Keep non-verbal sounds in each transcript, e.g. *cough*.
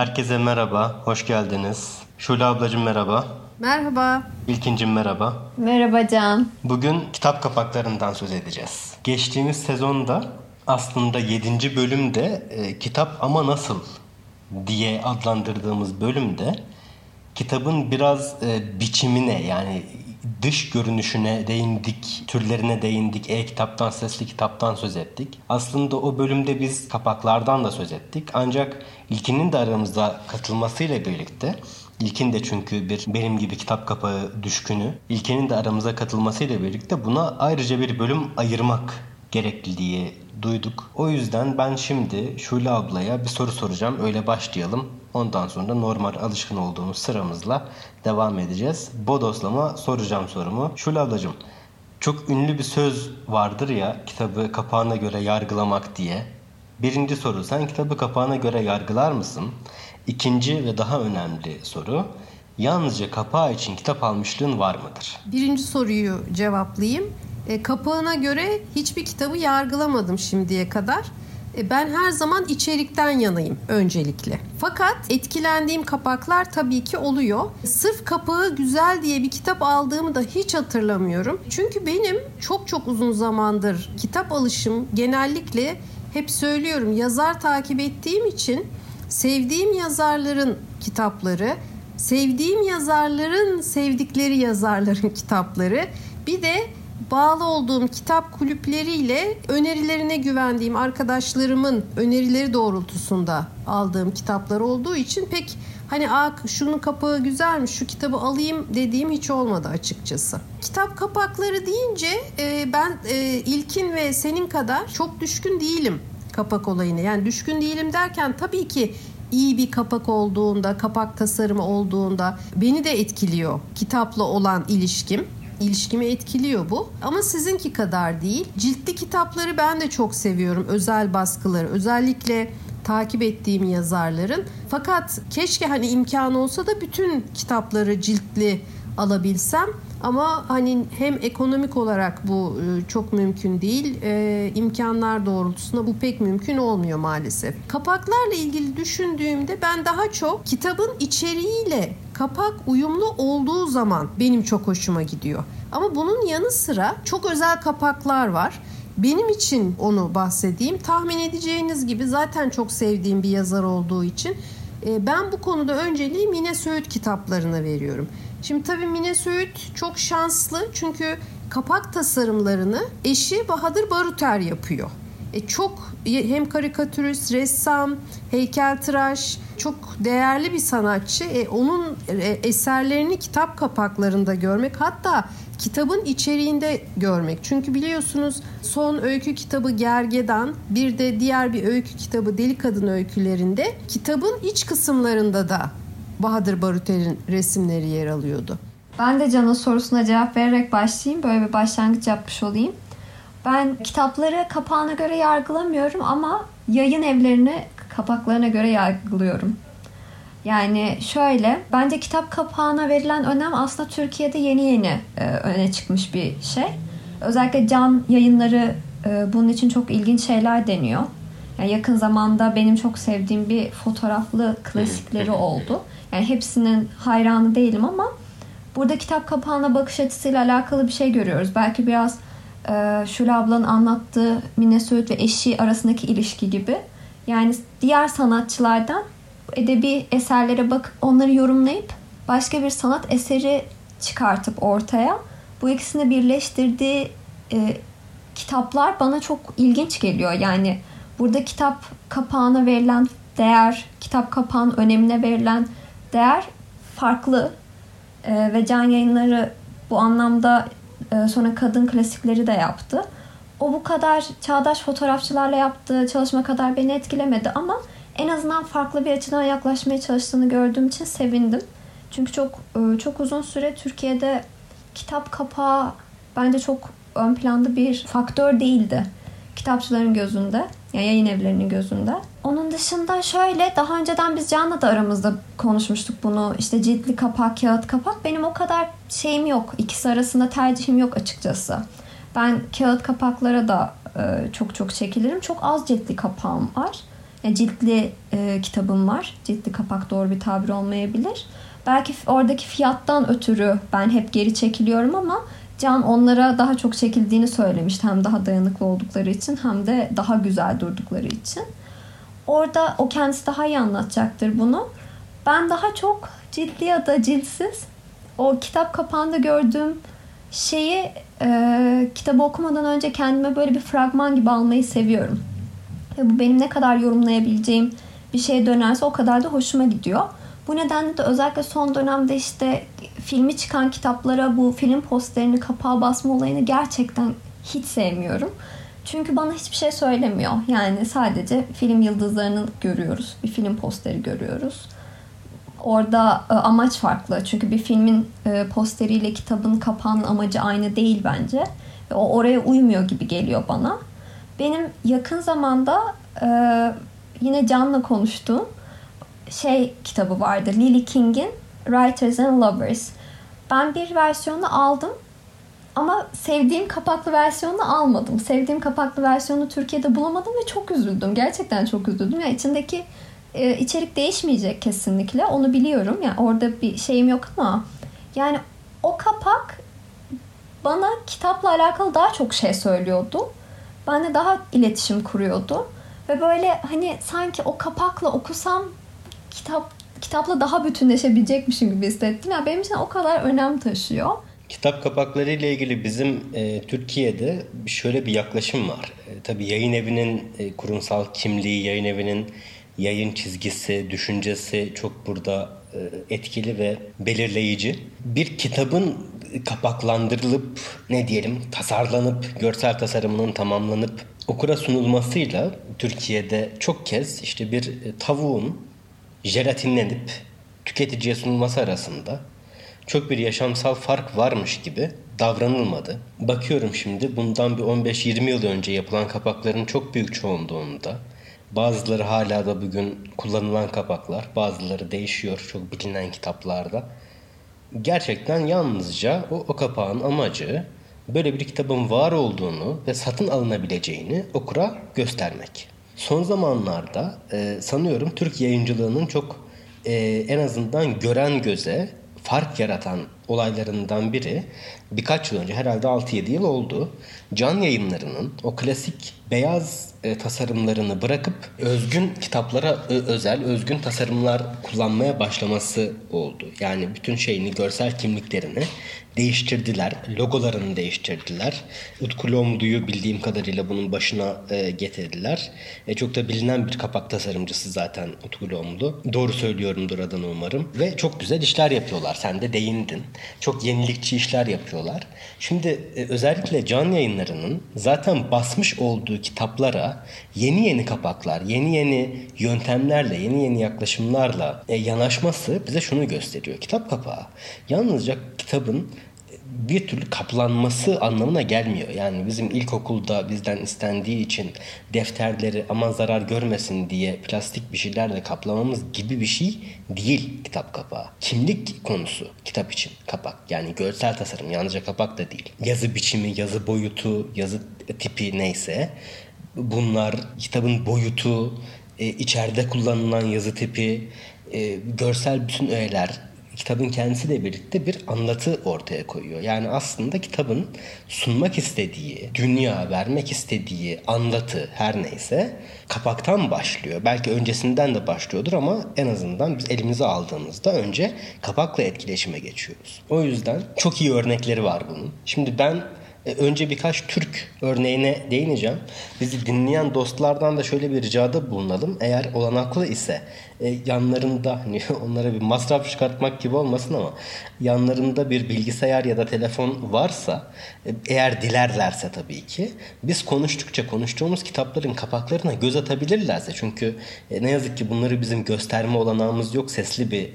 Herkese merhaba, hoş geldiniz. Şule ablacığım merhaba. Merhaba. İlkincim merhaba. Merhaba Can. Bugün kitap kapaklarından söz edeceğiz. Geçtiğimiz sezonda aslında 7. bölümde e, kitap ama nasıl diye adlandırdığımız bölümde kitabın biraz e, biçimine yani dış görünüşüne değindik, türlerine değindik, e-kitaptan, sesli kitaptan söz ettik. Aslında o bölümde biz kapaklardan da söz ettik. Ancak ilkinin de aramızda katılmasıyla birlikte İlkin de çünkü bir benim gibi kitap kapağı düşkünü. İlkinin de aramıza katılmasıyla birlikte buna ayrıca bir bölüm ayırmak gerekli diye duyduk. O yüzden ben şimdi Şule ablaya bir soru soracağım. Öyle başlayalım. Ondan sonra normal alışkın olduğumuz sıramızla devam edeceğiz. Bodoslama soracağım sorumu. Şule ablacığım çok ünlü bir söz vardır ya kitabı kapağına göre yargılamak diye. Birinci soru sen kitabı kapağına göre yargılar mısın? İkinci ve daha önemli soru yalnızca kapağı için kitap almışlığın var mıdır? Birinci soruyu cevaplayayım. E, kapağına göre hiçbir kitabı yargılamadım şimdiye kadar. E, ben her zaman içerikten yanayım öncelikle. Fakat etkilendiğim kapaklar tabii ki oluyor. Sırf kapağı güzel diye bir kitap aldığımı da hiç hatırlamıyorum. Çünkü benim çok çok uzun zamandır kitap alışım genellikle hep söylüyorum yazar takip ettiğim için sevdiğim yazarların kitapları, sevdiğim yazarların sevdikleri yazarların *laughs* kitapları, bir de bağlı olduğum kitap kulüpleriyle önerilerine güvendiğim arkadaşlarımın önerileri doğrultusunda aldığım kitaplar olduğu için pek hani Aa, şunun kapağı güzelmiş şu kitabı alayım dediğim hiç olmadı açıkçası. Kitap kapakları deyince e, ben e, ilkin ve senin kadar çok düşkün değilim kapak olayına. Yani düşkün değilim derken tabii ki iyi bir kapak olduğunda, kapak tasarımı olduğunda beni de etkiliyor kitapla olan ilişkim ilişkimi etkiliyor bu. Ama sizinki kadar değil. Ciltli kitapları ben de çok seviyorum. Özel baskıları. Özellikle takip ettiğim yazarların. Fakat keşke hani imkan olsa da bütün kitapları ciltli alabilsem. Ama hani hem ekonomik olarak bu e, çok mümkün değil, e, imkanlar doğrultusunda bu pek mümkün olmuyor maalesef. Kapaklarla ilgili düşündüğümde ben daha çok kitabın içeriğiyle kapak uyumlu olduğu zaman benim çok hoşuma gidiyor. Ama bunun yanı sıra çok özel kapaklar var. Benim için onu bahsedeyim. Tahmin edeceğiniz gibi zaten çok sevdiğim bir yazar olduğu için e, ben bu konuda önceliği Mine Söğüt kitaplarına veriyorum. Şimdi tabii Mine Söğüt çok şanslı çünkü kapak tasarımlarını eşi Bahadır Baruter yapıyor. E çok hem karikatürist, ressam, heykeltıraş, çok değerli bir sanatçı. E onun e, eserlerini kitap kapaklarında görmek hatta kitabın içeriğinde görmek. Çünkü biliyorsunuz son öykü kitabı Gergedan, bir de diğer bir öykü kitabı Deli Kadın öykülerinde kitabın iç kısımlarında da Bahadır Baruter'in resimleri yer alıyordu. Ben de Can'ın sorusuna cevap vererek başlayayım. Böyle bir başlangıç yapmış olayım. Ben kitapları kapağına göre yargılamıyorum ama yayın evlerini kapaklarına göre yargılıyorum. Yani şöyle, bence kitap kapağına verilen önem aslında Türkiye'de yeni yeni e, öne çıkmış bir şey. Özellikle can yayınları e, bunun için çok ilginç şeyler deniyor. Yani yakın zamanda benim çok sevdiğim bir fotoğraflı klasikleri oldu. Yani hepsinin hayranı değilim ama burada kitap kapağına bakış açısıyla alakalı bir şey görüyoruz. Belki biraz e, Şule ablanın anlattığı Mine Söğüt ve eşi arasındaki ilişki gibi. Yani diğer sanatçılardan edebi eserlere bakıp onları yorumlayıp başka bir sanat eseri çıkartıp ortaya bu ikisini birleştirdiği e, kitaplar bana çok ilginç geliyor. Yani burada kitap kapağına verilen değer, kitap kapağının önemine verilen değer farklı e, ve can yayınları bu anlamda sonra kadın klasikleri de yaptı. O bu kadar çağdaş fotoğrafçılarla yaptığı çalışma kadar beni etkilemedi ama en azından farklı bir açıdan yaklaşmaya çalıştığını gördüğüm için sevindim. Çünkü çok e, çok uzun süre Türkiye'de kitap kapağı bence çok ön planda bir faktör değildi. Kitapçıların gözünde, yani yayın evlerinin gözünde. Onun dışında şöyle daha önceden biz Can'la da aramızda konuşmuştuk bunu. İşte ciltli kapak, kağıt kapak. Benim o kadar şeyim yok. İkisi arasında tercihim yok açıkçası. Ben kağıt kapaklara da e, çok çok çekilirim. Çok az ciltli kapağım var. e, ciltli e, kitabım var. Ciltli kapak doğru bir tabir olmayabilir. Belki oradaki fiyattan ötürü ben hep geri çekiliyorum ama Can onlara daha çok çekildiğini söylemişti. Hem daha dayanıklı oldukları için hem de daha güzel durdukları için. Orada o kendisi daha iyi anlatacaktır bunu. Ben daha çok ciddi ya da ciltsiz o kitap kapağında gördüğüm şeyi e, kitabı okumadan önce kendime böyle bir fragman gibi almayı seviyorum. Ve bu benim ne kadar yorumlayabileceğim bir şeye dönerse o kadar da hoşuma gidiyor. Bu nedenle de özellikle son dönemde işte filmi çıkan kitaplara bu film posterini kapağa basma olayını gerçekten hiç sevmiyorum. Çünkü bana hiçbir şey söylemiyor. Yani sadece film yıldızlarını görüyoruz. Bir film posteri görüyoruz. Orada e, amaç farklı. Çünkü bir filmin e, posteriyle kitabın kapağının amacı aynı değil bence. O oraya uymuyor gibi geliyor bana. Benim yakın zamanda e, yine Can'la konuştuğum şey kitabı vardı. Lily King'in Writers and Lovers. Ben bir versiyonu aldım ama sevdiğim kapaklı versiyonu almadım. Sevdiğim kapaklı versiyonu Türkiye'de bulamadım ve çok üzüldüm. Gerçekten çok üzüldüm. Yani içindeki e, içerik değişmeyecek kesinlikle. Onu biliyorum. Yani orada bir şeyim yok ama yani o kapak bana kitapla alakalı daha çok şey söylüyordu. Benle daha iletişim kuruyordu. Ve böyle hani sanki o kapakla okusam kitap kitapla daha bütünleşebilecekmişim gibi hissettim. Yani benim için o kadar önem taşıyor. Kitap kapakları ile ilgili bizim e, Türkiye'de şöyle bir yaklaşım var. E, tabii yayın evinin e, kurumsal kimliği, yayın evinin yayın çizgisi, düşüncesi çok burada e, etkili ve belirleyici. Bir kitabın kapaklandırılıp ne diyelim tasarlanıp görsel tasarımının tamamlanıp okura sunulmasıyla Türkiye'de çok kez işte bir tavuğun jelatinlenip tüketiciye sunulması arasında çok bir yaşamsal fark varmış gibi davranılmadı. Bakıyorum şimdi bundan bir 15-20 yıl önce yapılan kapakların çok büyük çoğunluğunda bazıları hala da bugün kullanılan kapaklar, bazıları değişiyor çok bilinen kitaplarda. Gerçekten yalnızca o, o kapağın amacı böyle bir kitabın var olduğunu ve satın alınabileceğini okura göstermek. Son zamanlarda e, sanıyorum Türk yayıncılığının çok e, en azından gören göze fark yaratan olaylarından biri birkaç yıl önce herhalde 6-7 yıl oldu. Can yayınlarının o klasik beyaz e, tasarımlarını bırakıp özgün kitaplara ö, özel özgün tasarımlar kullanmaya başlaması oldu. Yani bütün şeyini görsel kimliklerini değiştirdiler. Logolarını değiştirdiler. Utku Lomdu'yu bildiğim kadarıyla bunun başına e, getirdiler. E, çok da bilinen bir kapak tasarımcısı zaten Utku Lomdu. Doğru söylüyorumdur adını umarım. Ve çok güzel işler yapıyorlar. Sen de değindin. Çok yenilikçi işler yapıyorlar. Şimdi e, özellikle can yayınlarının zaten basmış olduğu kitaplara yeni yeni kapaklar, yeni yeni yöntemlerle, yeni yeni yaklaşımlarla e, yanaşması bize şunu gösteriyor. Kitap kapağı yalnızca kitabın bir türlü kaplanması anlamına gelmiyor. Yani bizim ilkokulda bizden istendiği için defterleri aman zarar görmesin diye plastik bir şeylerle kaplamamız gibi bir şey değil kitap kapağı. Kimlik konusu kitap için kapak. Yani görsel tasarım yalnızca kapak da değil. Yazı biçimi, yazı boyutu, yazı tipi neyse bunlar kitabın boyutu, e, içeride kullanılan yazı tipi, e, görsel bütün öğeler, kitabın kendisiyle birlikte bir anlatı ortaya koyuyor. Yani aslında kitabın sunmak istediği, dünya vermek istediği anlatı her neyse kapaktan başlıyor. Belki öncesinden de başlıyordur ama en azından biz elimize aldığımızda önce kapakla etkileşime geçiyoruz. O yüzden çok iyi örnekleri var bunun. Şimdi ben önce birkaç Türk örneğine değineceğim. Bizi dinleyen dostlardan da şöyle bir ricada bulunalım. Eğer olanaklı ise e, yanlarında hani *laughs* onlara bir masraf çıkartmak gibi olmasın ama yanlarında bir bilgisayar ya da telefon varsa e, eğer dilerlerse tabii ki biz konuştukça konuştuğumuz kitapların kapaklarına göz atabilirlerse çünkü ne yazık ki bunları bizim gösterme olanağımız yok sesli bir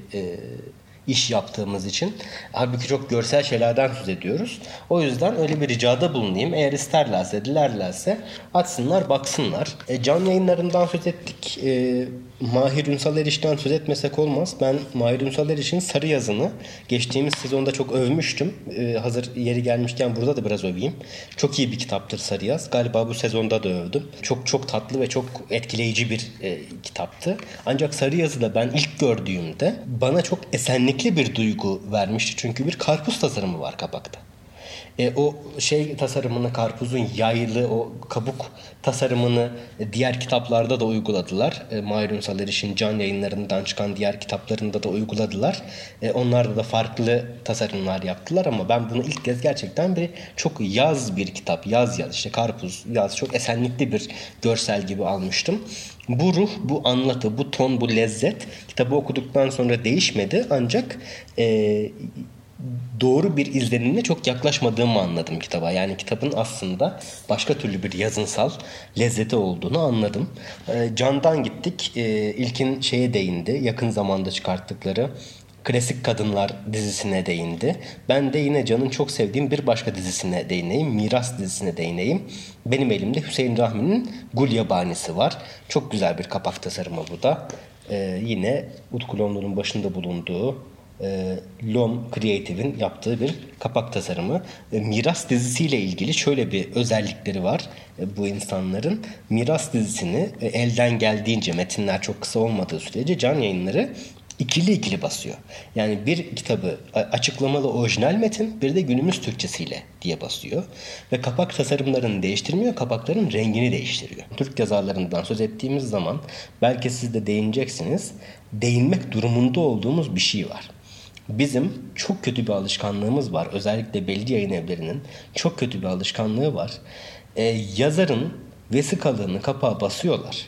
iş yaptığımız için. Halbuki çok görsel şeylerden söz ediyoruz. O yüzden öyle bir ricada bulunayım. Eğer isterlerse, dilerlerse açsınlar, baksınlar. E, can yayınlarından söz ettik. E, Mahir Ünsal Eriş'ten söz etmesek olmaz. Ben Mahir Ünsal Eriş'in Sarı Yazı'nı geçtiğimiz sezonda çok övmüştüm. Ee, hazır yeri gelmişken burada da biraz öveyim. Çok iyi bir kitaptır Sarı Yaz. Galiba bu sezonda da övdüm. Çok çok tatlı ve çok etkileyici bir e, kitaptı. Ancak Sarı Yazı'da ben ilk gördüğümde bana çok esenlikli bir duygu vermişti. Çünkü bir karpuz tasarımı var kapakta. E, o şey tasarımını karpuzun yaylı o kabuk tasarımını diğer kitaplarda da uyguladılar. E, Mahir Ünsal can yayınlarından çıkan diğer kitaplarında da uyguladılar. E, onlarda da farklı tasarımlar yaptılar ama ben bunu ilk kez gerçekten bir çok yaz bir kitap. Yaz yaz işte karpuz yaz çok esenlikli bir görsel gibi almıştım. Bu ruh, bu anlatı, bu ton, bu lezzet kitabı okuduktan sonra değişmedi ancak e, doğru bir izlenimle çok yaklaşmadığımı anladım kitaba. Yani kitabın aslında başka türlü bir yazınsal lezzeti olduğunu anladım. E, Can'dan gittik. E, ilkin şeye değindi. Yakın zamanda çıkarttıkları Klasik Kadınlar dizisine değindi. Ben de yine Can'ın çok sevdiğim bir başka dizisine değineyim. Miras dizisine değineyim. Benim elimde Hüseyin Rahmi'nin Gul Yabanisi var. Çok güzel bir kapak tasarımı bu da. Ee, yine Utku Lomlu'nun başında bulunduğu e, Lom Creative'in yaptığı bir kapak tasarımı. E, Miras dizisiyle ilgili şöyle bir özellikleri var e, bu insanların. Miras dizisini e, elden geldiğince metinler çok kısa olmadığı sürece can yayınları ikili ikili basıyor. Yani bir kitabı açıklamalı orijinal metin bir de günümüz Türkçesiyle diye basıyor. Ve kapak tasarımlarını değiştirmiyor, kapakların rengini değiştiriyor. Türk yazarlarından söz ettiğimiz zaman belki siz de değineceksiniz. Değinmek durumunda olduğumuz bir şey var. Bizim çok kötü bir alışkanlığımız var. Özellikle belli yayın evlerinin çok kötü bir alışkanlığı var. Ee, yazarın vesikalığını kapağa basıyorlar.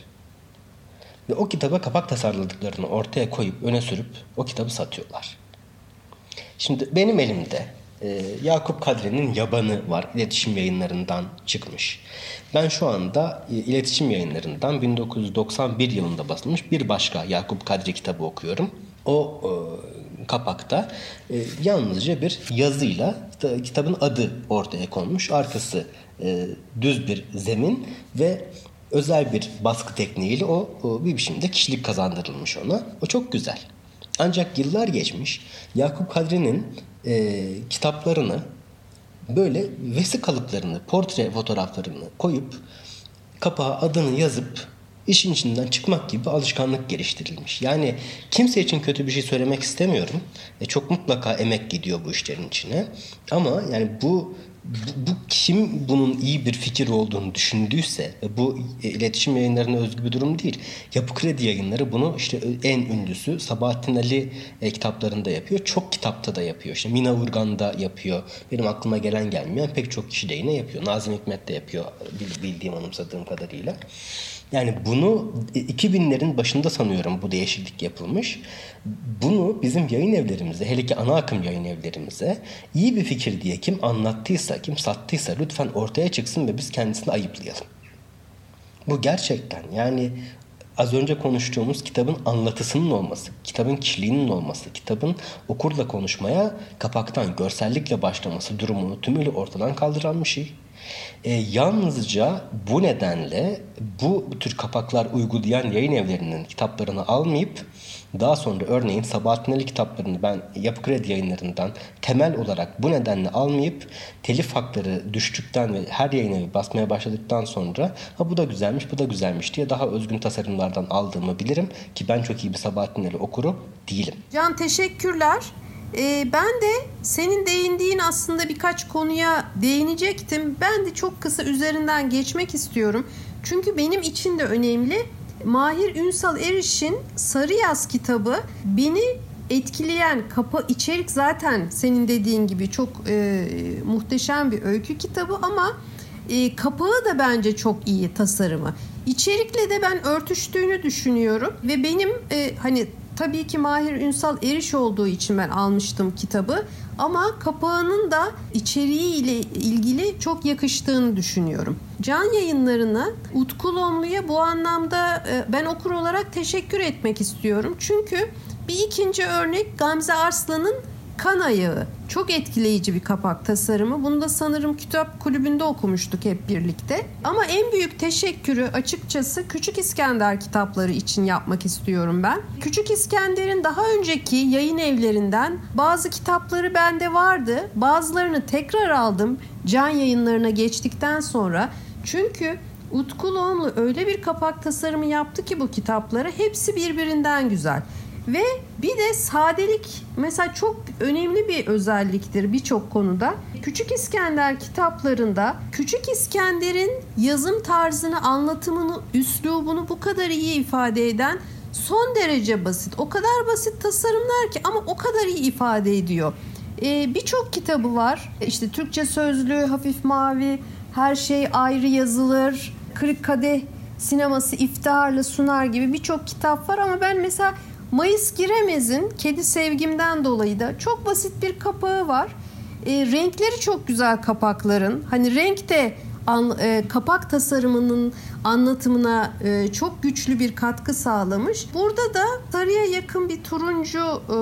Ve o kitaba kapak tasarladıklarını ortaya koyup öne sürüp o kitabı satıyorlar. Şimdi benim elimde e, Yakup Kadri'nin Yabanı var. İletişim yayınlarından çıkmış. Ben şu anda e, iletişim yayınlarından 1991 yılında basılmış bir başka Yakup Kadri kitabı okuyorum. O e, kapakta e, yalnızca bir yazıyla kitabın adı ortaya konmuş. Arkası e, düz bir zemin ve özel bir baskı tekniğiyle o, o bir biçimde kişilik kazandırılmış ona. O çok güzel. Ancak yıllar geçmiş Yakup Kadri'nin e, kitaplarını böyle vesikalıklarını, portre fotoğraflarını koyup kapağa adını yazıp işin içinden çıkmak gibi alışkanlık geliştirilmiş. Yani kimse için kötü bir şey söylemek istemiyorum. E, çok mutlaka emek gidiyor bu işlerin içine. Ama yani bu bu, bu kim bunun iyi bir fikir olduğunu düşündüyse bu e, iletişim yayınlarına özgü bir durum değil. Yapı Kredi yayınları bunu işte en ünlüsü Sabahattin Ali e, kitaplarında yapıyor. Çok kitapta da yapıyor. İşte Mina Urgan da yapıyor. Benim aklıma gelen gelmeyen pek çok kişi de yine yapıyor. Nazım Hikmet de yapıyor bildiğim anımsadığım kadarıyla. Yani bunu 2000'lerin başında sanıyorum bu değişiklik yapılmış. Bunu bizim yayın evlerimize, hele ki ana akım yayın evlerimize iyi bir fikir diye kim anlattıysa, kim sattıysa lütfen ortaya çıksın ve biz kendisini ayıplayalım. Bu gerçekten yani az önce konuştuğumuz kitabın anlatısının olması, kitabın kişiliğinin olması, kitabın okurla konuşmaya kapaktan görsellikle başlaması durumunu tümüyle ortadan kaldıran bir şey. E, yalnızca bu nedenle bu tür kapaklar uygulayan yayın evlerinin kitaplarını almayıp daha sonra örneğin Sabahattin Ali kitaplarını ben Yapı Kredi yayınlarından temel olarak bu nedenle almayıp telif hakları düştükten ve her yayın evi basmaya başladıktan sonra ha bu da güzelmiş bu da güzelmiş diye daha özgün tasarımlardan aldığımı bilirim ki ben çok iyi bir Sabahattin Ali okuru değilim. Can teşekkürler. Ee, ben de senin değindiğin aslında birkaç konuya değinecektim. Ben de çok kısa üzerinden geçmek istiyorum. Çünkü benim için de önemli. Mahir Ünsal Eriş'in Sarı Yaz kitabı beni etkileyen kapı içerik zaten senin dediğin gibi çok e, muhteşem bir öykü kitabı ama e, kapağı da bence çok iyi tasarımı. İçerikle de ben örtüştüğünü düşünüyorum ve benim e, hani tabii ki Mahir Ünsal Eriş olduğu için ben almıştım kitabı. Ama kapağının da içeriği ile ilgili çok yakıştığını düşünüyorum. Can yayınlarına Utku Lomlu'ya bu anlamda e, ben okur olarak teşekkür etmek istiyorum. Çünkü bir ikinci örnek Gamze Arslan'ın kan ayağı. Çok etkileyici bir kapak tasarımı. Bunu da sanırım kitap kulübünde okumuştuk hep birlikte. Ama en büyük teşekkürü açıkçası Küçük İskender kitapları için yapmak istiyorum ben. Küçük İskender'in daha önceki yayın evlerinden bazı kitapları bende vardı. Bazılarını tekrar aldım can yayınlarına geçtikten sonra. Çünkü Utku Loğumlu öyle bir kapak tasarımı yaptı ki bu kitaplara hepsi birbirinden güzel. Ve bir de sadelik mesela çok önemli bir özelliktir birçok konuda. Küçük İskender kitaplarında Küçük İskender'in yazım tarzını, anlatımını, üslubunu bu kadar iyi ifade eden son derece basit. O kadar basit tasarımlar ki ama o kadar iyi ifade ediyor. Ee, Birçok kitabı var. İşte Türkçe sözlüğü, hafif mavi, her şey ayrı yazılır, kırık kadeh sineması iftiharla sunar gibi birçok kitap var ama ben mesela Mayıs Giremez'in Kedi Sevgimden dolayı da çok basit bir kapağı var. E, renkleri çok güzel kapakların. Hani renk de an, e, kapak tasarımının anlatımına e, çok güçlü bir katkı sağlamış. Burada da sarıya yakın bir turuncu e,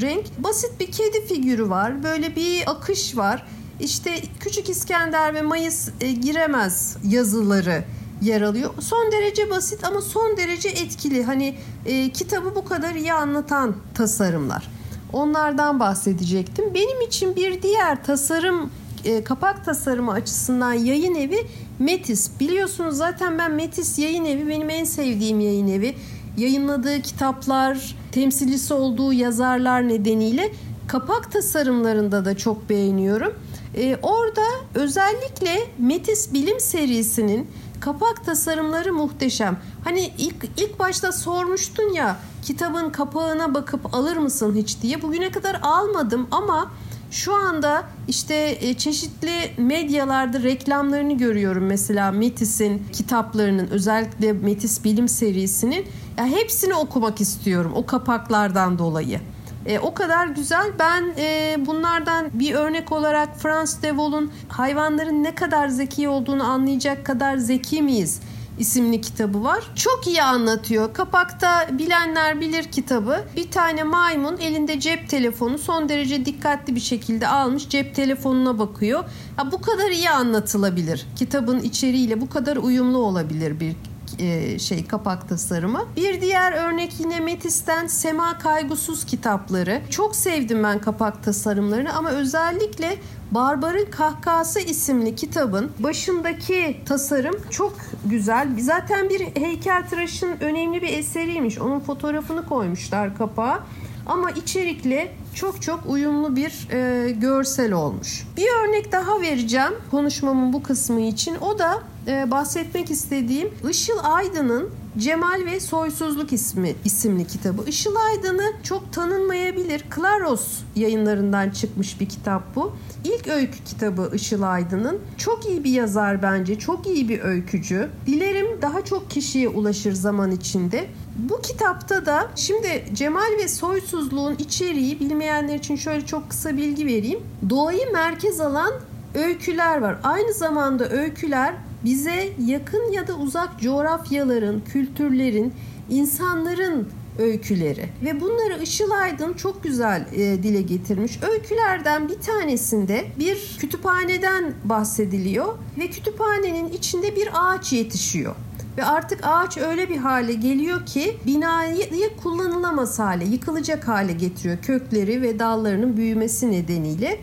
renk. Basit bir kedi figürü var. Böyle bir akış var. İşte Küçük İskender ve Mayıs e, Giremez yazıları yer alıyor. Son derece basit ama son derece etkili. Hani e, kitabı bu kadar iyi anlatan tasarımlar. Onlardan bahsedecektim. Benim için bir diğer tasarım e, kapak tasarımı açısından yayın evi Metis. Biliyorsunuz zaten ben Metis yayın evi benim en sevdiğim yayın evi. Yayınladığı kitaplar, temsilcisi olduğu yazarlar nedeniyle kapak tasarımlarında da çok beğeniyorum. Ee, orada özellikle Metis Bilim serisinin kapak tasarımları muhteşem. Hani ilk ilk başta sormuştun ya kitabın kapağına bakıp alır mısın hiç diye. Bugüne kadar almadım ama şu anda işte e, çeşitli medyalarda reklamlarını görüyorum mesela Metis'in kitaplarının özellikle Metis Bilim serisinin. Ya hepsini okumak istiyorum o kapaklardan dolayı. E, o kadar güzel. Ben e, bunlardan bir örnek olarak Frans de Waal'un hayvanların ne kadar zeki olduğunu anlayacak kadar zeki miyiz? isimli kitabı var. Çok iyi anlatıyor. Kapakta bilenler bilir kitabı. Bir tane maymun elinde cep telefonu son derece dikkatli bir şekilde almış cep telefonuna bakıyor. Ha, bu kadar iyi anlatılabilir. Kitabın içeriğiyle bu kadar uyumlu olabilir bir e, şey kapak tasarımı. Bir diğer örnek yine Metis'ten Sema Kaygusuz kitapları. Çok sevdim ben kapak tasarımlarını ama özellikle Barbar'ın Kahkası isimli kitabın başındaki tasarım çok güzel. Zaten bir heykeltıraşın önemli bir eseriymiş. Onun fotoğrafını koymuşlar kapağa. Ama içerikle çok çok uyumlu bir e, görsel olmuş. Bir örnek daha vereceğim konuşmamın bu kısmı için. O da e, bahsetmek istediğim Işıl Aydın'ın Cemal ve Soysuzluk ismi isimli kitabı. Işıl Aydın'ı çok tanınmayabilir. Klaros yayınlarından çıkmış bir kitap bu. İlk öykü kitabı Işıl Aydın'ın. Çok iyi bir yazar bence. Çok iyi bir öykücü. Dilerim daha çok kişiye ulaşır zaman içinde. Bu kitapta da şimdi Cemal ve Soysuzluğun içeriği bilmeyenler için şöyle çok kısa bilgi vereyim. Doğayı merkez alan öyküler var. Aynı zamanda öyküler bize yakın ya da uzak coğrafyaların, kültürlerin, insanların öyküleri ve bunları Işıl Aydın çok güzel e, dile getirmiş. Öykülerden bir tanesinde bir kütüphaneden bahsediliyor ve kütüphanenin içinde bir ağaç yetişiyor. Ve artık ağaç öyle bir hale geliyor ki binayı kullanılamaz hale, yıkılacak hale getiriyor kökleri ve dallarının büyümesi nedeniyle.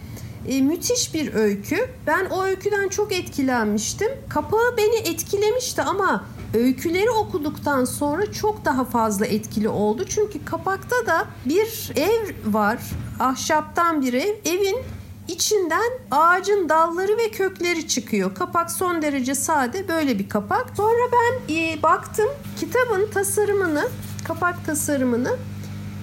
E, müthiş bir öykü. Ben o öyküden çok etkilenmiştim. Kapağı beni etkilemişti ama öyküleri okuduktan sonra çok daha fazla etkili oldu. Çünkü kapakta da bir ev var. Ahşaptan bir ev. Evin içinden ağacın dalları ve kökleri çıkıyor. Kapak son derece sade böyle bir kapak. Sonra ben e, baktım kitabın tasarımını, kapak tasarımını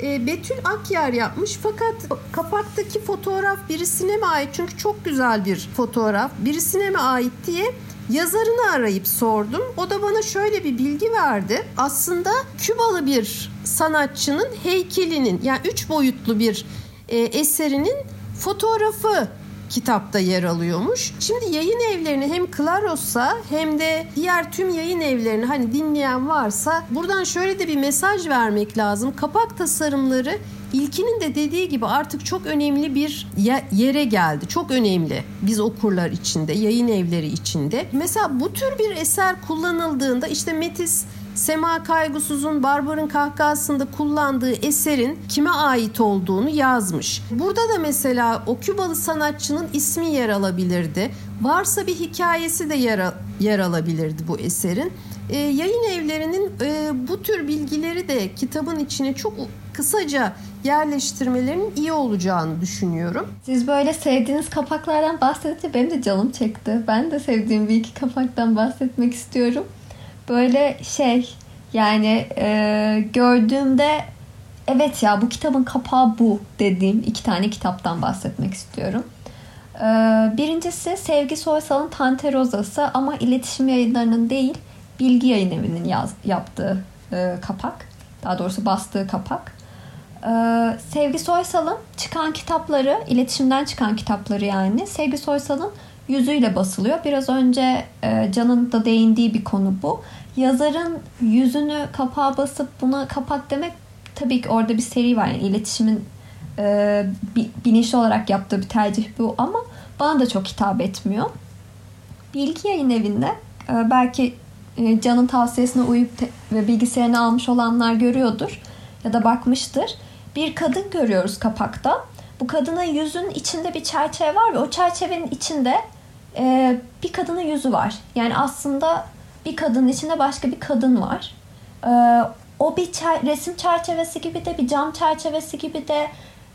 e, Betül Akyar yapmış fakat kapaktaki fotoğraf birisine mi ait? Çünkü çok güzel bir fotoğraf. Birisine mi ait diye yazarını arayıp sordum. O da bana şöyle bir bilgi verdi. Aslında Kübalı bir sanatçının heykelinin yani üç boyutlu bir e, eserinin fotoğrafı kitapta yer alıyormuş. Şimdi yayın evlerini hem Claros'a hem de diğer tüm yayın evlerini hani dinleyen varsa buradan şöyle de bir mesaj vermek lazım. Kapak tasarımları İlkinin de dediği gibi artık çok önemli bir yere geldi. Çok önemli biz okurlar içinde, yayın evleri içinde. Mesela bu tür bir eser kullanıldığında işte Metis Sema Kaygısız'ın Barbar'ın kahkahasında kullandığı eserin kime ait olduğunu yazmış. Burada da mesela o Kübalı sanatçının ismi yer alabilirdi. Varsa bir hikayesi de yer, yer alabilirdi bu eserin. Ee, yayın evlerinin e, bu tür bilgileri de kitabın içine çok kısaca yerleştirmelerinin iyi olacağını düşünüyorum. Siz böyle sevdiğiniz kapaklardan bahsedince benim de canım çekti. Ben de sevdiğim bir iki kapaktan bahsetmek istiyorum. Böyle şey yani e, gördüğümde evet ya bu kitabın kapağı bu dediğim iki tane kitaptan bahsetmek istiyorum. E, birincisi Sevgi Soysal'ın Tante Rozası ama iletişim yayınlarının değil Bilgi Yayın Evi'nin yaz, yaptığı e, kapak. Daha doğrusu bastığı kapak. Ee, Sevgi Soysal'ın çıkan kitapları, iletişimden çıkan kitapları yani Sevgi Soysal'ın yüzüyle basılıyor. Biraz önce e, Can'ın da değindiği bir konu bu. Yazarın yüzünü kapağa basıp buna kapak demek tabii ki orada bir seri var. Yani iletişimin e, bilinçli olarak yaptığı bir tercih bu ama bana da çok hitap etmiyor. Bilgi Yayın Evi'nde e, belki Can'ın tavsiyesine uyup ve bilgisayarını almış olanlar görüyordur ya da bakmıştır bir kadın görüyoruz kapakta. Bu kadının yüzün içinde bir çerçeve var ve o çerçevenin içinde e, bir kadının yüzü var. Yani aslında bir kadının içinde başka bir kadın var. E, o bir çer- resim çerçevesi gibi de bir cam çerçevesi gibi de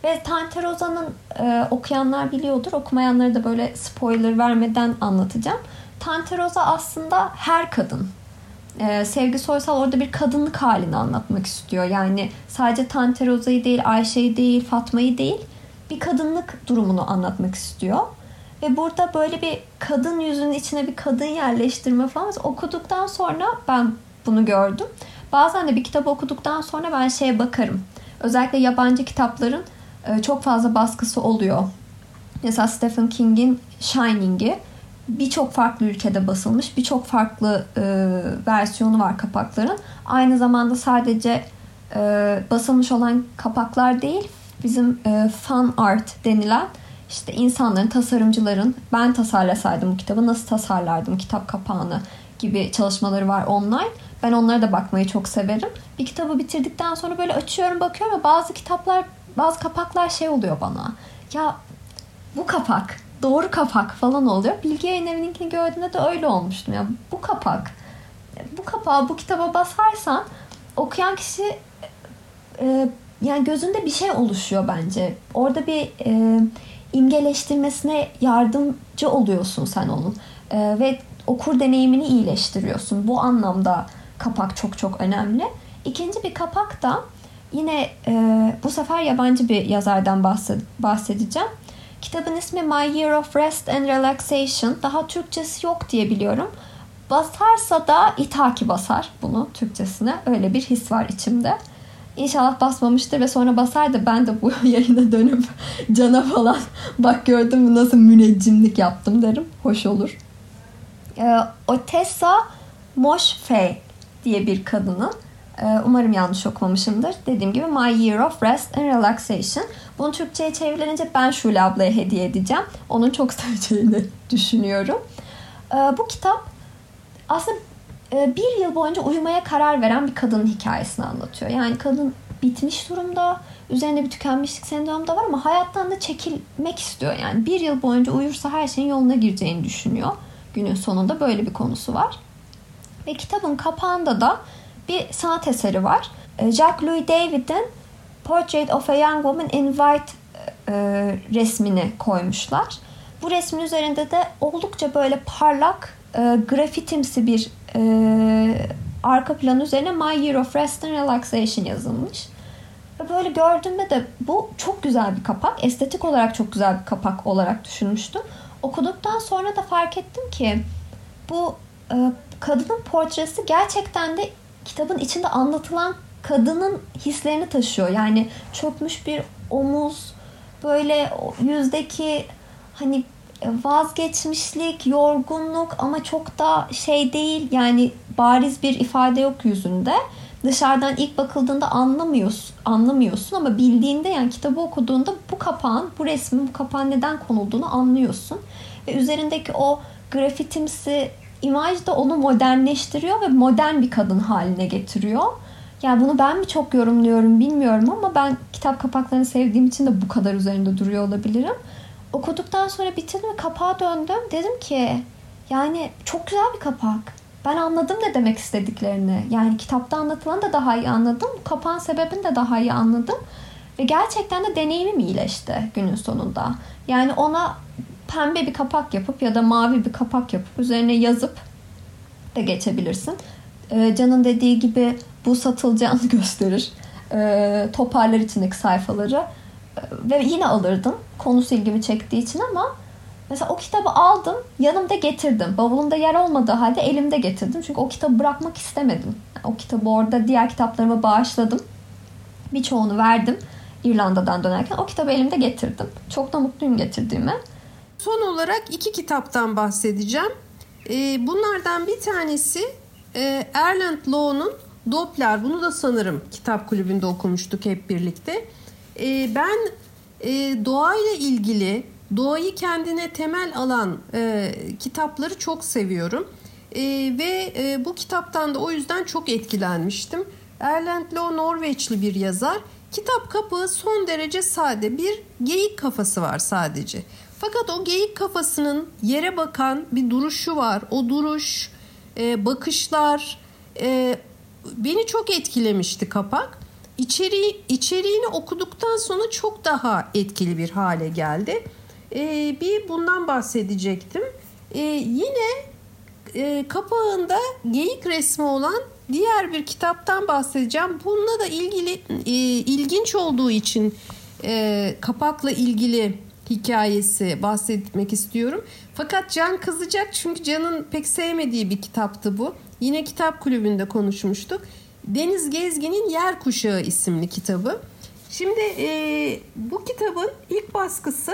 ve Tante Rosa'nın e, okuyanlar biliyordur. Okumayanları da böyle spoiler vermeden anlatacağım. Tante Rosa aslında her kadın e, Sevgi Soysal orada bir kadınlık halini anlatmak istiyor. Yani sadece Tante Roza'yı değil, Ayşe'yi değil, Fatma'yı değil bir kadınlık durumunu anlatmak istiyor. Ve burada böyle bir kadın yüzünün içine bir kadın yerleştirme falan okuduktan sonra ben bunu gördüm. Bazen de bir kitap okuduktan sonra ben şeye bakarım. Özellikle yabancı kitapların e, çok fazla baskısı oluyor. Mesela Stephen King'in Shining'i birçok farklı ülkede basılmış. Birçok farklı e, versiyonu var kapakların. Aynı zamanda sadece e, basılmış olan kapaklar değil, bizim e, fan art denilen işte insanların, tasarımcıların ben tasarlasaydım bu kitabı nasıl tasarlardım kitap kapağını gibi çalışmaları var online. Ben onlara da bakmayı çok severim. Bir kitabı bitirdikten sonra böyle açıyorum bakıyorum ve bazı kitaplar, bazı kapaklar şey oluyor bana. Ya bu kapak doğru kapak falan oluyor. Bilgi Yayın Evi'ninkini gördüğümde de öyle olmuştum. Yani bu kapak, bu kapağı bu kitaba basarsan okuyan kişi e, yani gözünde bir şey oluşuyor bence. Orada bir e, imgeleştirmesine yardımcı oluyorsun sen onun. E, ve okur deneyimini iyileştiriyorsun. Bu anlamda kapak çok çok önemli. İkinci bir kapak da yine e, bu sefer yabancı bir yazardan bahsedeceğim. Kitabın ismi My Year of Rest and Relaxation. Daha Türkçesi yok diye biliyorum. Basarsa da itaki basar bunu Türkçesine. Öyle bir his var içimde. İnşallah basmamıştır ve sonra basar da ben de bu *laughs* yayına dönüp cana falan bak gördün mü nasıl müneccimlik yaptım derim. Hoş olur. Ee, Otessa Moshfegh diye bir kadının ee, umarım yanlış okumamışımdır. Dediğim gibi My Year of Rest and Relaxation. Bunu Türkçe'ye çevrilince ben Şule ablaya hediye edeceğim. Onun çok *laughs* seveceğini düşünüyorum. Ee, bu kitap aslında e, bir yıl boyunca uyumaya karar veren bir kadının hikayesini anlatıyor. Yani kadın bitmiş durumda. Üzerinde bir tükenmişlik sendromu da var ama hayattan da çekilmek istiyor. Yani bir yıl boyunca uyursa her şeyin yoluna gireceğini düşünüyor. Günün sonunda böyle bir konusu var. Ve kitabın kapağında da bir sanat eseri var. E, Jacques-Louis David'in Portrait of a Young Woman in White e, resmini koymuşlar. Bu resmin üzerinde de oldukça böyle parlak e, grafitimsi bir e, arka plan üzerine My Year of Rest and Relaxation yazılmış. Ve böyle gördüğümde de bu çok güzel bir kapak. Estetik olarak çok güzel bir kapak olarak düşünmüştüm. Okuduktan sonra da fark ettim ki bu e, kadının portresi gerçekten de kitabın içinde anlatılan kadının hislerini taşıyor. Yani çökmüş bir omuz, böyle yüzdeki hani vazgeçmişlik, yorgunluk ama çok da şey değil yani bariz bir ifade yok yüzünde. Dışarıdan ilk bakıldığında anlamıyorsun, anlamıyorsun ama bildiğinde yani kitabı okuduğunda bu kapağın, bu resmin bu kapağın neden konulduğunu anlıyorsun. Ve üzerindeki o grafitimsi imaj da onu modernleştiriyor ve modern bir kadın haline getiriyor. Yani bunu ben mi çok yorumluyorum bilmiyorum ama ben kitap kapaklarını sevdiğim için de bu kadar üzerinde duruyor olabilirim. Okuduktan sonra bitirdim ve kapağa döndüm. Dedim ki yani çok güzel bir kapak. Ben anladım ne demek istediklerini. Yani kitapta anlatılanı da daha iyi anladım. Kapağın sebebini de daha iyi anladım. Ve gerçekten de deneyimim iyileşti günün sonunda. Yani ona pembe bir kapak yapıp ya da mavi bir kapak yapıp üzerine yazıp da geçebilirsin. Ee, Can'ın dediği gibi bu satılacağını *laughs* gösterir. Ee, toparlar içindeki sayfaları. Ve yine alırdım. Konusu ilgimi çektiği için ama mesela o kitabı aldım, yanımda getirdim. Bavulumda yer olmadığı halde elimde getirdim. Çünkü o kitabı bırakmak istemedim. O kitabı orada diğer kitaplarıma bağışladım. Birçoğunu verdim İrlanda'dan dönerken. O kitabı elimde getirdim. Çok da mutluyum getirdiğime. Son olarak iki kitaptan bahsedeceğim. Ee, bunlardan bir tanesi e, Erland Law'nun Doppler. Bunu da sanırım kitap kulübünde okumuştuk hep birlikte. Ee, ben e, doğayla ilgili, doğayı kendine temel alan e, kitapları çok seviyorum. E, ve e, bu kitaptan da o yüzden çok etkilenmiştim. Erland Loe Norveçli bir yazar. Kitap kapağı son derece sade. Bir geyik kafası var sadece. Fakat o geyik kafasının yere bakan bir duruşu var. O duruş, e, bakışlar e, beni çok etkilemişti kapak. İçeriği, içeriğini okuduktan sonra çok daha etkili bir hale geldi. E, bir bundan bahsedecektim. E, yine e, kapağında geyik resmi olan diğer bir kitaptan bahsedeceğim. Bununla da ilgili e, ilginç olduğu için e, kapakla ilgili hikayesi bahsetmek istiyorum. Fakat Can kızacak çünkü Can'ın pek sevmediği bir kitaptı bu. Yine kitap kulübünde konuşmuştuk. Deniz Gezgin'in Yer Kuşağı isimli kitabı. Şimdi e, bu kitabın ilk baskısı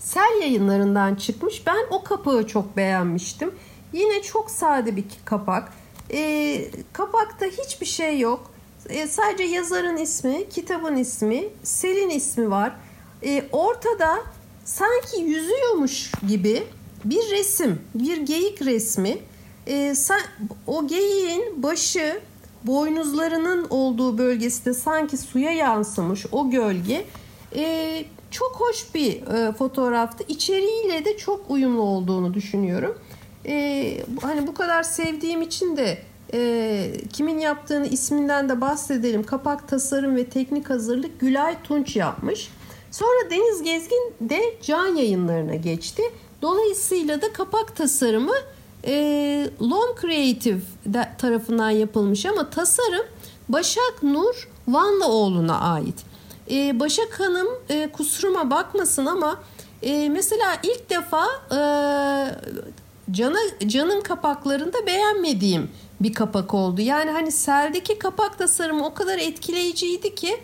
Sel yayınlarından çıkmış. Ben o kapağı çok beğenmiştim. Yine çok sade bir kapak. E, kapakta hiçbir şey yok. E, sadece yazarın ismi, kitabın ismi, Selin ismi var. E, ortada sanki yüzüyormuş gibi bir resim, bir geyik resmi. E, o geyiğin başı boynuzlarının olduğu bölgesinde sanki suya yansımış o gölge. E, çok hoş bir e, fotoğraftı. İçeriğiyle de çok uyumlu olduğunu düşünüyorum. E, hani bu kadar sevdiğim için de e, kimin yaptığını isminden de bahsedelim. Kapak tasarım ve teknik hazırlık Gülay Tunç yapmış. Sonra Deniz Gezgin de can yayınlarına geçti. Dolayısıyla da kapak tasarımı e, Long Creative tarafından yapılmış ama tasarım Başak Nur Vanlıoğlu'na ait. E, Başak Hanım e, kusuruma bakmasın ama e, mesela ilk defa e, Can'a, Can'ın kapaklarında beğenmediğim bir kapak oldu. Yani hani Sel'deki kapak tasarımı o kadar etkileyiciydi ki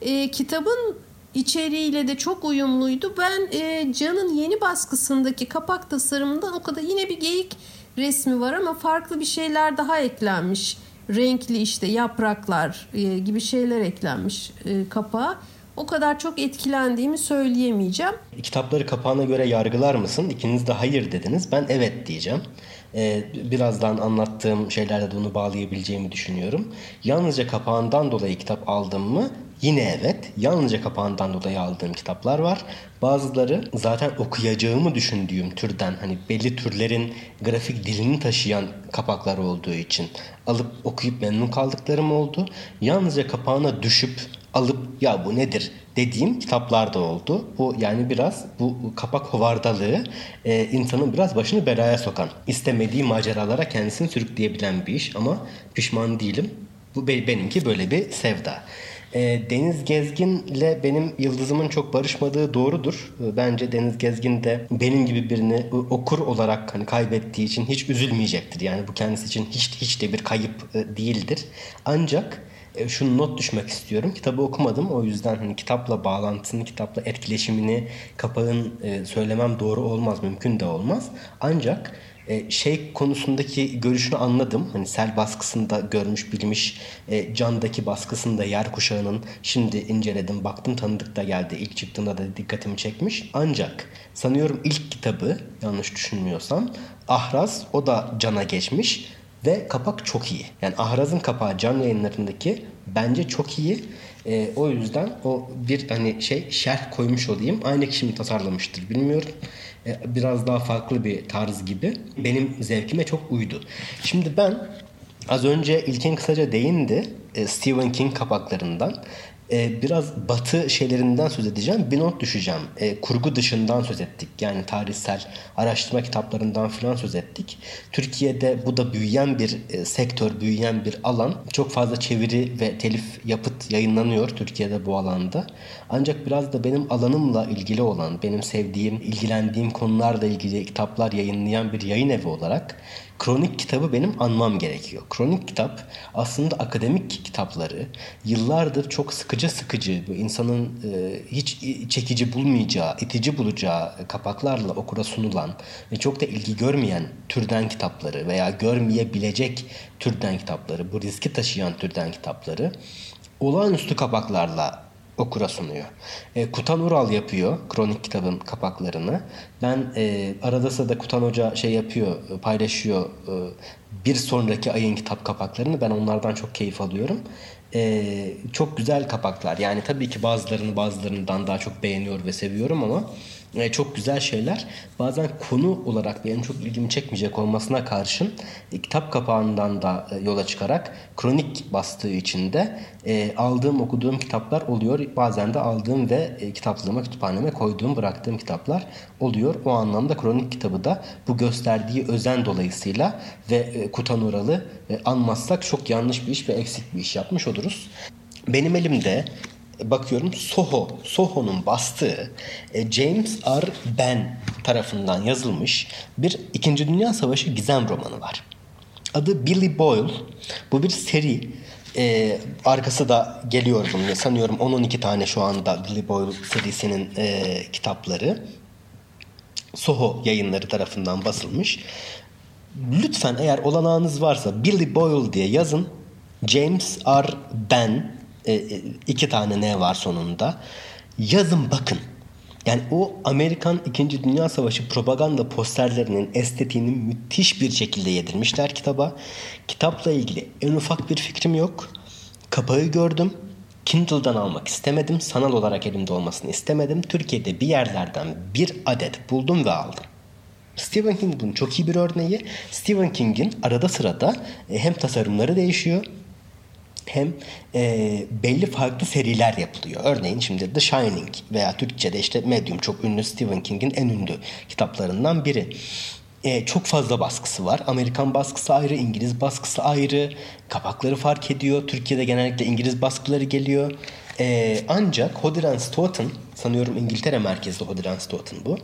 e, kitabın içeriğiyle de çok uyumluydu. Ben e, Can'ın yeni baskısındaki kapak tasarımından o kadar yine bir geyik resmi var ama farklı bir şeyler daha eklenmiş. Renkli işte yapraklar e, gibi şeyler eklenmiş e, kapağa. O kadar çok etkilendiğimi söyleyemeyeceğim. Kitapları kapağına göre yargılar mısın? İkiniz de hayır dediniz. Ben evet diyeceğim. Ee, birazdan anlattığım şeylerle de bunu bağlayabileceğimi düşünüyorum. Yalnızca kapağından dolayı kitap aldım mı? Yine evet. Yalnızca kapağından dolayı aldığım kitaplar var. Bazıları zaten okuyacağımı düşündüğüm türden hani belli türlerin grafik dilini taşıyan kapaklar olduğu için alıp okuyup memnun kaldıklarım oldu. Yalnızca kapağına düşüp alıp ya bu nedir dediğim kitaplar da oldu. Bu yani biraz bu kapak hovardalığı e, insanın biraz başını belaya sokan, istemediği maceralara kendisini sürükleyebilen bir iş ama pişman değilim. Bu benimki böyle bir sevda. E, Deniz Gezgin'le benim yıldızımın çok barışmadığı doğrudur. E, bence Deniz Gezgin de benim gibi birini okur olarak hani kaybettiği için hiç üzülmeyecektir. Yani bu kendisi için hiç hiç de bir kayıp e, değildir. Ancak e, şunu not düşmek istiyorum. Kitabı okumadım. O yüzden hani kitapla bağlantısını, kitapla etkileşimini kapağın e, söylemem doğru olmaz, mümkün de olmaz. Ancak e, şey konusundaki görüşünü anladım. Hani sel baskısında görmüş bilmiş e, candaki baskısında yer kuşağının şimdi inceledim baktım tanıdık da geldi. İlk çıktığında da dikkatimi çekmiş. Ancak sanıyorum ilk kitabı yanlış düşünmüyorsam Ahraz o da cana geçmiş ve kapak çok iyi. Yani Ahraz'ın kapağı can yayınlarındaki bence çok iyi. E, o yüzden o bir hani şey şerh koymuş olayım. Aynı kişi mi tasarlamıştır bilmiyorum. E, biraz daha farklı bir tarz gibi. Benim zevkime çok uydu. Şimdi ben az önce İlkin kısaca değindi e, Stephen King kapaklarından e, biraz batı şeylerinden söz edeceğim. Bir not düşeceğim. E, kurgu dışından söz ettik. Yani tarihsel araştırma kitaplarından filan söz ettik. Türkiye'de bu da büyüyen bir e, sektör, büyüyen bir alan. Çok fazla çeviri ve telif yapıt yayınlanıyor Türkiye'de bu alanda. Ancak biraz da benim alanımla ilgili olan, benim sevdiğim, ilgilendiğim konularla ilgili kitaplar yayınlayan bir yayın evi olarak kronik kitabı benim anmam gerekiyor. Kronik kitap aslında akademik kitapları yıllardır çok sıkıcı sıkıcı bu insanın e, hiç çekici bulmayacağı, itici bulacağı kapaklarla okura sunulan ve çok da ilgi görmeyen türden kitapları veya görmeyebilecek türden kitapları, bu riski taşıyan türden kitapları olağanüstü kapaklarla okura sunuyor. E, Kutan Ural yapıyor kronik kitabın kapaklarını. Ben e, arada sırada Kutan Hoca şey yapıyor, e, paylaşıyor e, bir sonraki ayın kitap kapaklarını. Ben onlardan çok keyif alıyorum. E, çok güzel kapaklar. Yani tabii ki bazılarını bazılarından daha çok beğeniyor ve seviyorum ama e, çok güzel şeyler. Bazen konu olarak benim çok ilgimi çekmeyecek olmasına karşın e, kitap kapağından da e, yola çıkarak kronik bastığı için de e, aldığım okuduğum kitaplar oluyor. Bazen de aldığım ve e, kitaplığıma kütüphaneme koyduğum bıraktığım kitaplar oluyor. O anlamda kronik kitabı da bu gösterdiği özen dolayısıyla ve e, Kutan Ural'ı e, anmazsak çok yanlış bir iş ve eksik bir iş yapmış oluruz. Benim elimde bakıyorum Soho, Soho'nun bastığı e, James R. Ben tarafından yazılmış bir İkinci Dünya Savaşı gizem romanı var. Adı Billy Boyle. Bu bir seri. Ee, arkası da geliyor bunun. Sanıyorum 10-12 tane şu anda Billy Boyle serisinin e, kitapları. Soho yayınları tarafından basılmış. Lütfen eğer olanağınız varsa Billy Boyle diye yazın. James R. Ben e, e, iki tane ne var sonunda. Yazın bakın. Yani o Amerikan 2. Dünya Savaşı propaganda posterlerinin estetiğini müthiş bir şekilde yedirmişler kitaba. Kitapla ilgili en ufak bir fikrim yok. Kapağı gördüm. Kindle'dan almak istemedim. Sanal olarak elimde olmasını istemedim. Türkiye'de bir yerlerden bir adet buldum ve aldım. Stephen King bunun çok iyi bir örneği. Stephen King'in arada sırada e, hem tasarımları değişiyor hem e, belli farklı seriler yapılıyor. Örneğin şimdi The Shining veya Türkçe'de işte Medium çok ünlü Stephen King'in en ünlü kitaplarından biri. E, çok fazla baskısı var. Amerikan baskısı ayrı, İngiliz baskısı ayrı. Kapakları fark ediyor. Türkiye'de genellikle İngiliz baskıları geliyor. E, ancak Hodder Stoughton, sanıyorum İngiltere merkezli Hodder Stoughton bu.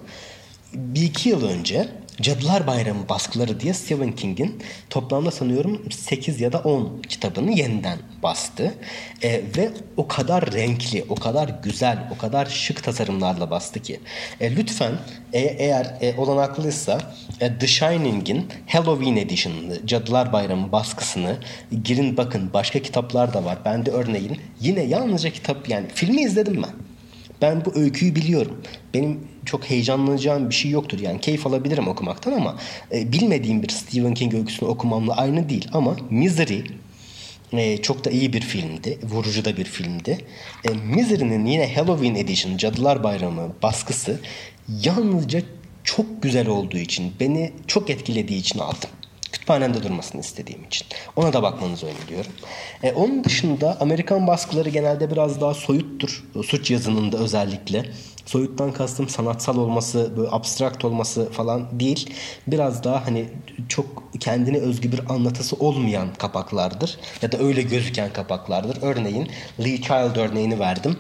Bir iki yıl önce Cadılar Bayramı baskıları diye Stephen King'in toplamda sanıyorum 8 ya da 10 kitabını yeniden bastı. E, ve o kadar renkli, o kadar güzel, o kadar şık tasarımlarla bastı ki. E, lütfen e, eğer e, olanaklıysa e, The Shining'in Halloween Edition'ını, Cadılar Bayramı baskısını girin bakın başka kitaplar da var. Ben de örneğin yine yalnızca kitap yani filmi izledim ben. Ben bu öyküyü biliyorum. Benim çok heyecanlanacağım bir şey yoktur. Yani keyif alabilirim okumaktan ama e, bilmediğim bir Stephen King öyküsünü okumamla aynı değil. Ama Misery e, çok da iyi bir filmdi. Vurucu da bir filmdi. E, Misery'nin yine Halloween Edition, Cadılar Bayramı baskısı yalnızca çok güzel olduğu için, beni çok etkilediği için aldım kütüphanemde durmasını istediğim için. Ona da bakmanızı öneriyorum. E, onun dışında Amerikan baskıları genelde biraz daha soyuttur. Suç yazınında özellikle. Soyuttan kastım sanatsal olması, böyle abstrakt olması falan değil. Biraz daha hani çok kendine özgü bir anlatısı olmayan kapaklardır. Ya da öyle gözüken kapaklardır. Örneğin Lee Child örneğini verdim.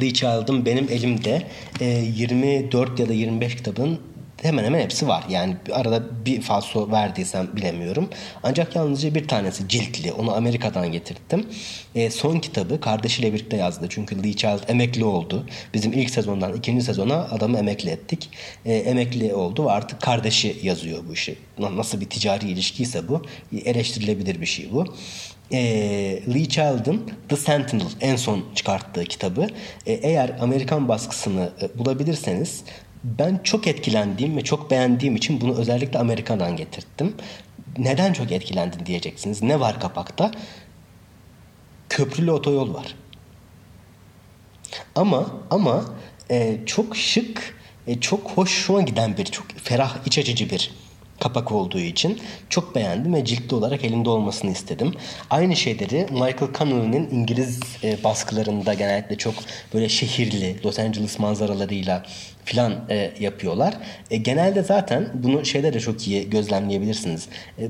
Lee Child'ın benim elimde e, 24 ya da 25 kitabın hemen hemen hepsi var. Yani arada bir falso verdiysem bilemiyorum. Ancak yalnızca bir tanesi ciltli. Onu Amerika'dan getirttim. E, son kitabı kardeşiyle birlikte yazdı. Çünkü Lee Child emekli oldu. Bizim ilk sezondan ikinci sezona adamı emekli ettik. E, emekli oldu ve artık kardeşi yazıyor bu işi. Nasıl bir ticari ilişkiyse bu. Eleştirilebilir bir şey bu e, Lee Child'ın The Sentinel en son çıkarttığı kitabı. E, eğer Amerikan baskısını e, bulabilirseniz ben çok etkilendiğim ve çok beğendiğim için bunu özellikle Amerika'dan getirttim. Neden çok etkilendin diyeceksiniz. Ne var kapakta? Köprülü otoyol var. Ama ama e, çok şık, e, çok hoşuma giden bir, çok ferah, iç açıcı bir kapak olduğu için çok beğendim ve ciltli olarak elinde olmasını istedim. Aynı şeyleri Michael Connelly'nin İngiliz e, baskılarında genellikle çok böyle şehirli Los Angeles manzaralarıyla filan e, yapıyorlar. E, genelde zaten bunu şeyde de çok iyi gözlemleyebilirsiniz. E,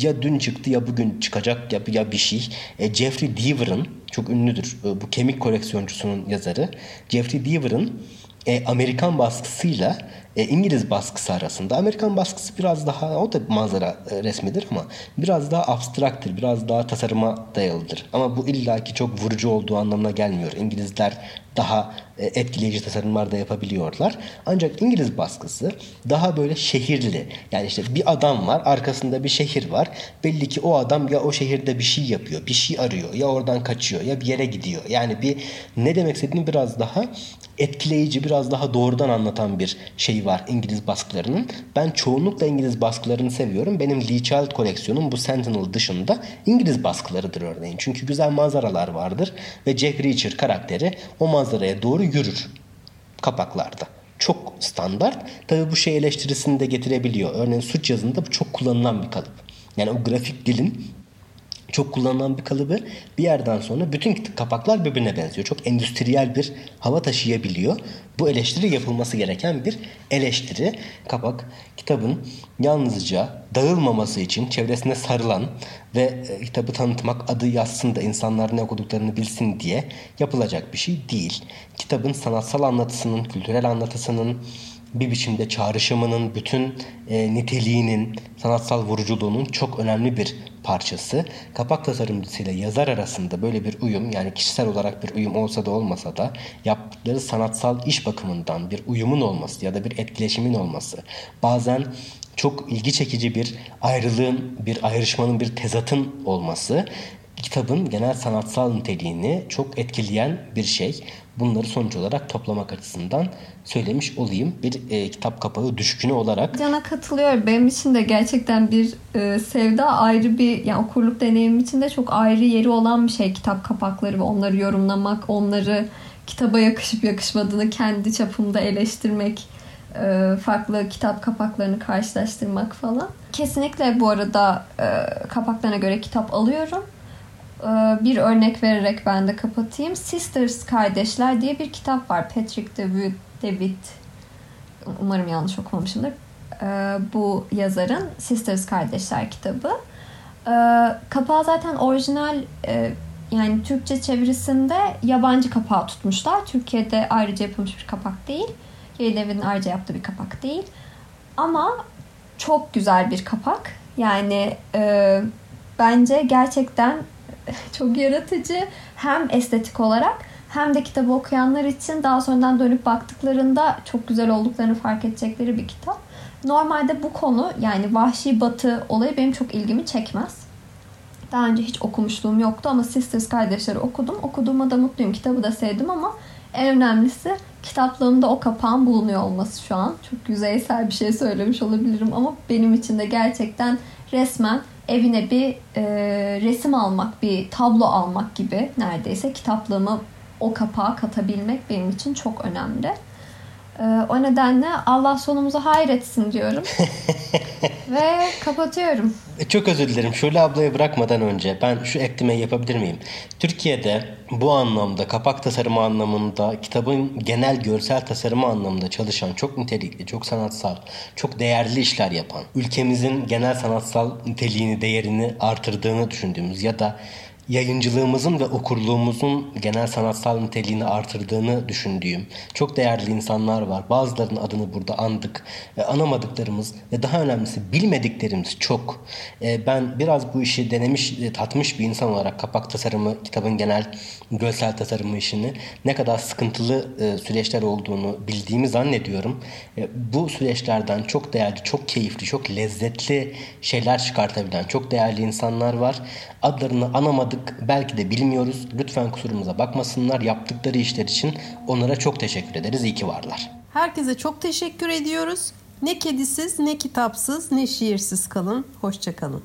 ya dün çıktı ya bugün çıkacak ya, ya bir şey. E, Jeffrey Deaver'ın çok ünlüdür e, bu kemik koleksiyoncusunun yazarı. Jeffrey Deaver'ın e, Amerikan baskısıyla e, İngiliz baskısı arasında. Amerikan baskısı biraz daha o da manzara e, resmidir ama biraz daha abstraktır, biraz daha tasarıma dayalıdır. Ama bu illaki çok vurucu olduğu anlamına gelmiyor. İngilizler daha e, etkileyici tasarımlar da yapabiliyorlar. Ancak İngiliz baskısı daha böyle şehirli. Yani işte bir adam var, arkasında bir şehir var. Belli ki o adam ya o şehirde bir şey yapıyor, bir şey arıyor, ya oradan kaçıyor, ya bir yere gidiyor. Yani bir ne demek istediğini biraz daha etkileyici, biraz daha doğrudan anlatan bir şey var İngiliz baskılarının. Ben çoğunlukla İngiliz baskılarını seviyorum. Benim Lee Child koleksiyonum bu Sentinel dışında İngiliz baskılarıdır örneğin. Çünkü güzel manzaralar vardır ve Jack Reacher karakteri o manzaraya doğru yürür kapaklarda. Çok standart. Tabii bu şey eleştirisini de getirebiliyor. Örneğin suç yazında bu çok kullanılan bir kalıp. Yani o grafik dilin çok kullanılan bir kalıbı bir yerden sonra bütün kapaklar birbirine benziyor. Çok endüstriyel bir hava taşıyabiliyor. Bu eleştiri yapılması gereken bir eleştiri. Kapak kitabın yalnızca dağılmaması için çevresine sarılan ve e, kitabı tanıtmak adı yazsın da insanlar ne okuduklarını bilsin diye yapılacak bir şey değil. Kitabın sanatsal anlatısının, kültürel anlatısının, bir biçimde çağrışımının bütün e, niteliğinin, sanatsal vuruculuğunun çok önemli bir parçası. Kapak tasarımcısıyla yazar arasında böyle bir uyum yani kişisel olarak bir uyum olsa da olmasa da yaptıkları sanatsal iş bakımından bir uyumun olması ya da bir etkileşimin olması. Bazen çok ilgi çekici bir ayrılığın, bir ayrışmanın, bir tezatın olması kitabın genel sanatsal niteliğini çok etkileyen bir şey. Bunları sonuç olarak toplamak açısından söylemiş olayım. Bir e, kitap kapağı düşkünü olarak. Can'a katılıyorum. Benim için de gerçekten bir e, sevda ayrı bir yani okurluk deneyimim için de çok ayrı yeri olan bir şey kitap kapakları ve onları yorumlamak, onları kitaba yakışıp yakışmadığını kendi çapımda eleştirmek, e, farklı kitap kapaklarını karşılaştırmak falan. Kesinlikle bu arada e, kapaklarına göre kitap alıyorum. Ee, bir örnek vererek ben de kapatayım. Sisters Kardeşler diye bir kitap var. Patrick David, David umarım yanlış okumamışımdır. Ee, bu yazarın Sisters Kardeşler kitabı. Ee, kapağı zaten orijinal e, yani Türkçe çevirisinde yabancı kapağı tutmuşlar. Türkiye'de ayrıca yapılmış bir kapak değil. Yayın evinin ayrıca yaptığı bir kapak değil. Ama çok güzel bir kapak. Yani e, bence gerçekten *laughs* çok yaratıcı hem estetik olarak hem de kitabı okuyanlar için daha sonradan dönüp baktıklarında çok güzel olduklarını fark edecekleri bir kitap. Normalde bu konu yani vahşi batı olayı benim çok ilgimi çekmez. Daha önce hiç okumuşluğum yoktu ama Sisters kardeşleri okudum. Okuduğuma da mutluyum. Kitabı da sevdim ama en önemlisi kitaplığımda o kapağın bulunuyor olması şu an. Çok yüzeysel bir şey söylemiş olabilirim ama benim için de gerçekten resmen evine bir e, resim almak, bir tablo almak gibi neredeyse kitaplığımı o kapağa katabilmek benim için çok önemli. E, o nedenle Allah sonumuzu hayretsin diyorum. *laughs* Ve kapatıyorum. Çok özür dilerim. Şule ablaya bırakmadan önce ben şu eklemeyi yapabilir miyim? Türkiye'de bu anlamda kapak tasarımı anlamında kitabın genel görsel tasarımı anlamında çalışan çok nitelikli, çok sanatsal, çok değerli işler yapan, ülkemizin genel sanatsal niteliğini, değerini artırdığını düşündüğümüz ya da yayıncılığımızın ve okurluğumuzun genel sanatsal niteliğini artırdığını düşündüğüm çok değerli insanlar var. Bazılarının adını burada andık. E, anamadıklarımız ve daha önemlisi bilmediklerimiz çok. E, ben biraz bu işi denemiş, e, tatmış bir insan olarak kapak tasarımı, kitabın genel görsel tasarımı işini ne kadar sıkıntılı e, süreçler olduğunu bildiğimi zannediyorum. Bu süreçlerden çok değerli, çok keyifli, çok lezzetli şeyler çıkartabilen çok değerli insanlar var. Adlarını anamadık, belki de bilmiyoruz. Lütfen kusurumuza bakmasınlar. Yaptıkları işler için onlara çok teşekkür ederiz. İyi ki varlar. Herkese çok teşekkür ediyoruz. Ne kedisiz, ne kitapsız, ne şiirsiz kalın. Hoşçakalın.